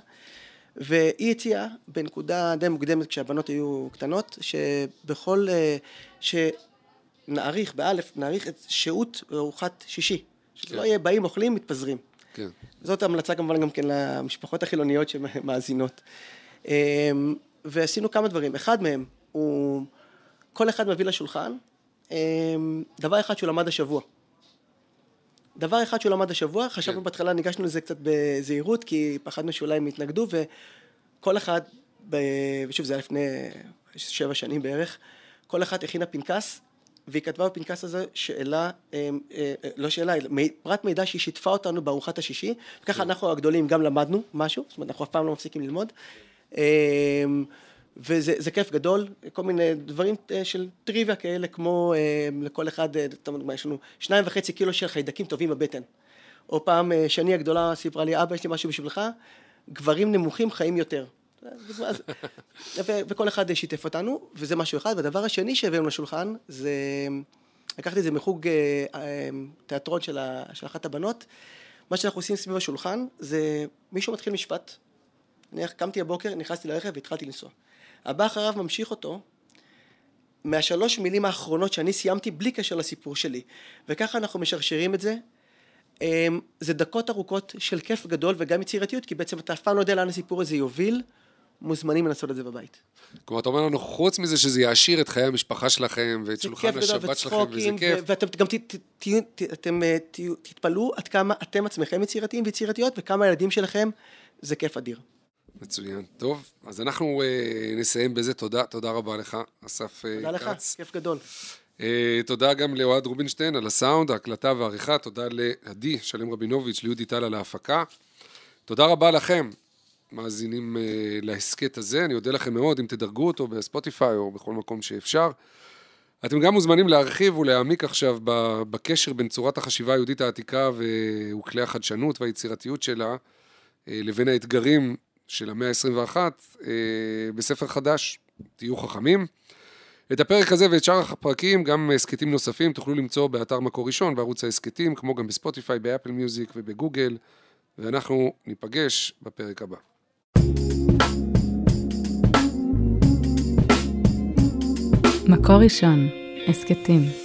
והיא הציעה בנקודה די מוקדמת כשהבנות היו קטנות, שבכל, אה, שנעריך, באלף, נעריך את שהות ארוחת שישי. שזה לא כן. יהיה באים, אוכלים, מתפזרים. כן. זאת המלצה כמובן גם כן למשפחות החילוניות שמאזינות. אמ, ועשינו כמה דברים. אחד מהם הוא, כל אחד מביא לשולחן אמ, דבר אחד שהוא למד השבוע. דבר אחד שהוא למד השבוע, חשבנו כן. בהתחלה, ניגשנו לזה קצת בזהירות, כי פחדנו שאולי הם יתנגדו, וכל אחד, ב... ושוב זה היה לפני שבע שנים בערך, כל אחת הכינה פנקס, והיא כתבה בפנקס הזה שאלה, אה, אה, לא שאלה, פרט מידע שהיא שיתפה אותנו בארוחת השישי, וככה אנחנו הגדולים גם למדנו משהו, זאת אומרת אנחנו אף פעם לא מפסיקים ללמוד. אה, וזה זה כיף גדול, כל מיני דברים אה, של טריוויה כאלה, כמו אה, לכל אחד, אה, יש לנו שניים וחצי קילו של חיידקים טובים בבטן. או פעם שני הגדולה סיפרה לי, אבא, יש לי משהו בשבילך, גברים נמוכים חיים יותר. ו- וכל אחד שיתף אותנו, וזה משהו אחד. והדבר השני שהבאנו לשולחן, זה... לקחתי את זה מחוג תיאטרון של, ה, של אחת הבנות. מה שאנחנו עושים סביב השולחן, זה מישהו מתחיל משפט. אני קמתי הבוקר, נכנסתי לרכב והתחלתי לנסוע. הבא אחריו ממשיך אותו, מהשלוש מילים האחרונות שאני סיימתי בלי קשר לסיפור שלי. וככה אנחנו משרשרים את זה. אמ, זה דקות ארוכות של כיף גדול וגם יצירתיות, כי בעצם אתה אף פעם לא יודע לאן הסיפור הזה יוביל, מוזמנים לעשות את זה בבית. כלומר, אתה אומר לנו, חוץ מזה שזה יעשיר את חיי המשפחה שלכם ואת שולחן השבת שלכם, וזה כיף. ואתם גם אה, תתפלאו עד כמה אתם עצמכם יצירתיים ויצירתיות, וכמה הילדים שלכם זה כיף אדיר. מצוין. טוב, אז אנחנו אה, נסיים בזה. תודה, תודה רבה לך, אסף אה, תודה לך, כץ. כיף גדול. אה, תודה גם לאוהד רובינשטיין על הסאונד, ההקלטה והעריכה. תודה לעדי שלם רבינוביץ', ליהודי טל על ההפקה. תודה רבה לכם, מאזינים אה, להסכת הזה. אני אודה לכם מאוד אם תדרגו אותו בספוטיפיי או בכל מקום שאפשר. אתם גם מוזמנים להרחיב ולהעמיק עכשיו בקשר בין צורת החשיבה היהודית העתיקה וכלי החדשנות והיצירתיות שלה לבין האתגרים של המאה ה-21 אה, בספר חדש. תהיו חכמים. את הפרק הזה ואת שאר הפרקים, גם הסכתים נוספים, תוכלו למצוא באתר מקור ראשון, בערוץ ההסכתים, כמו גם בספוטיפיי, באפל מיוזיק ובגוגל, ואנחנו ניפגש בפרק הבא. מקור ראשון, הסכתים.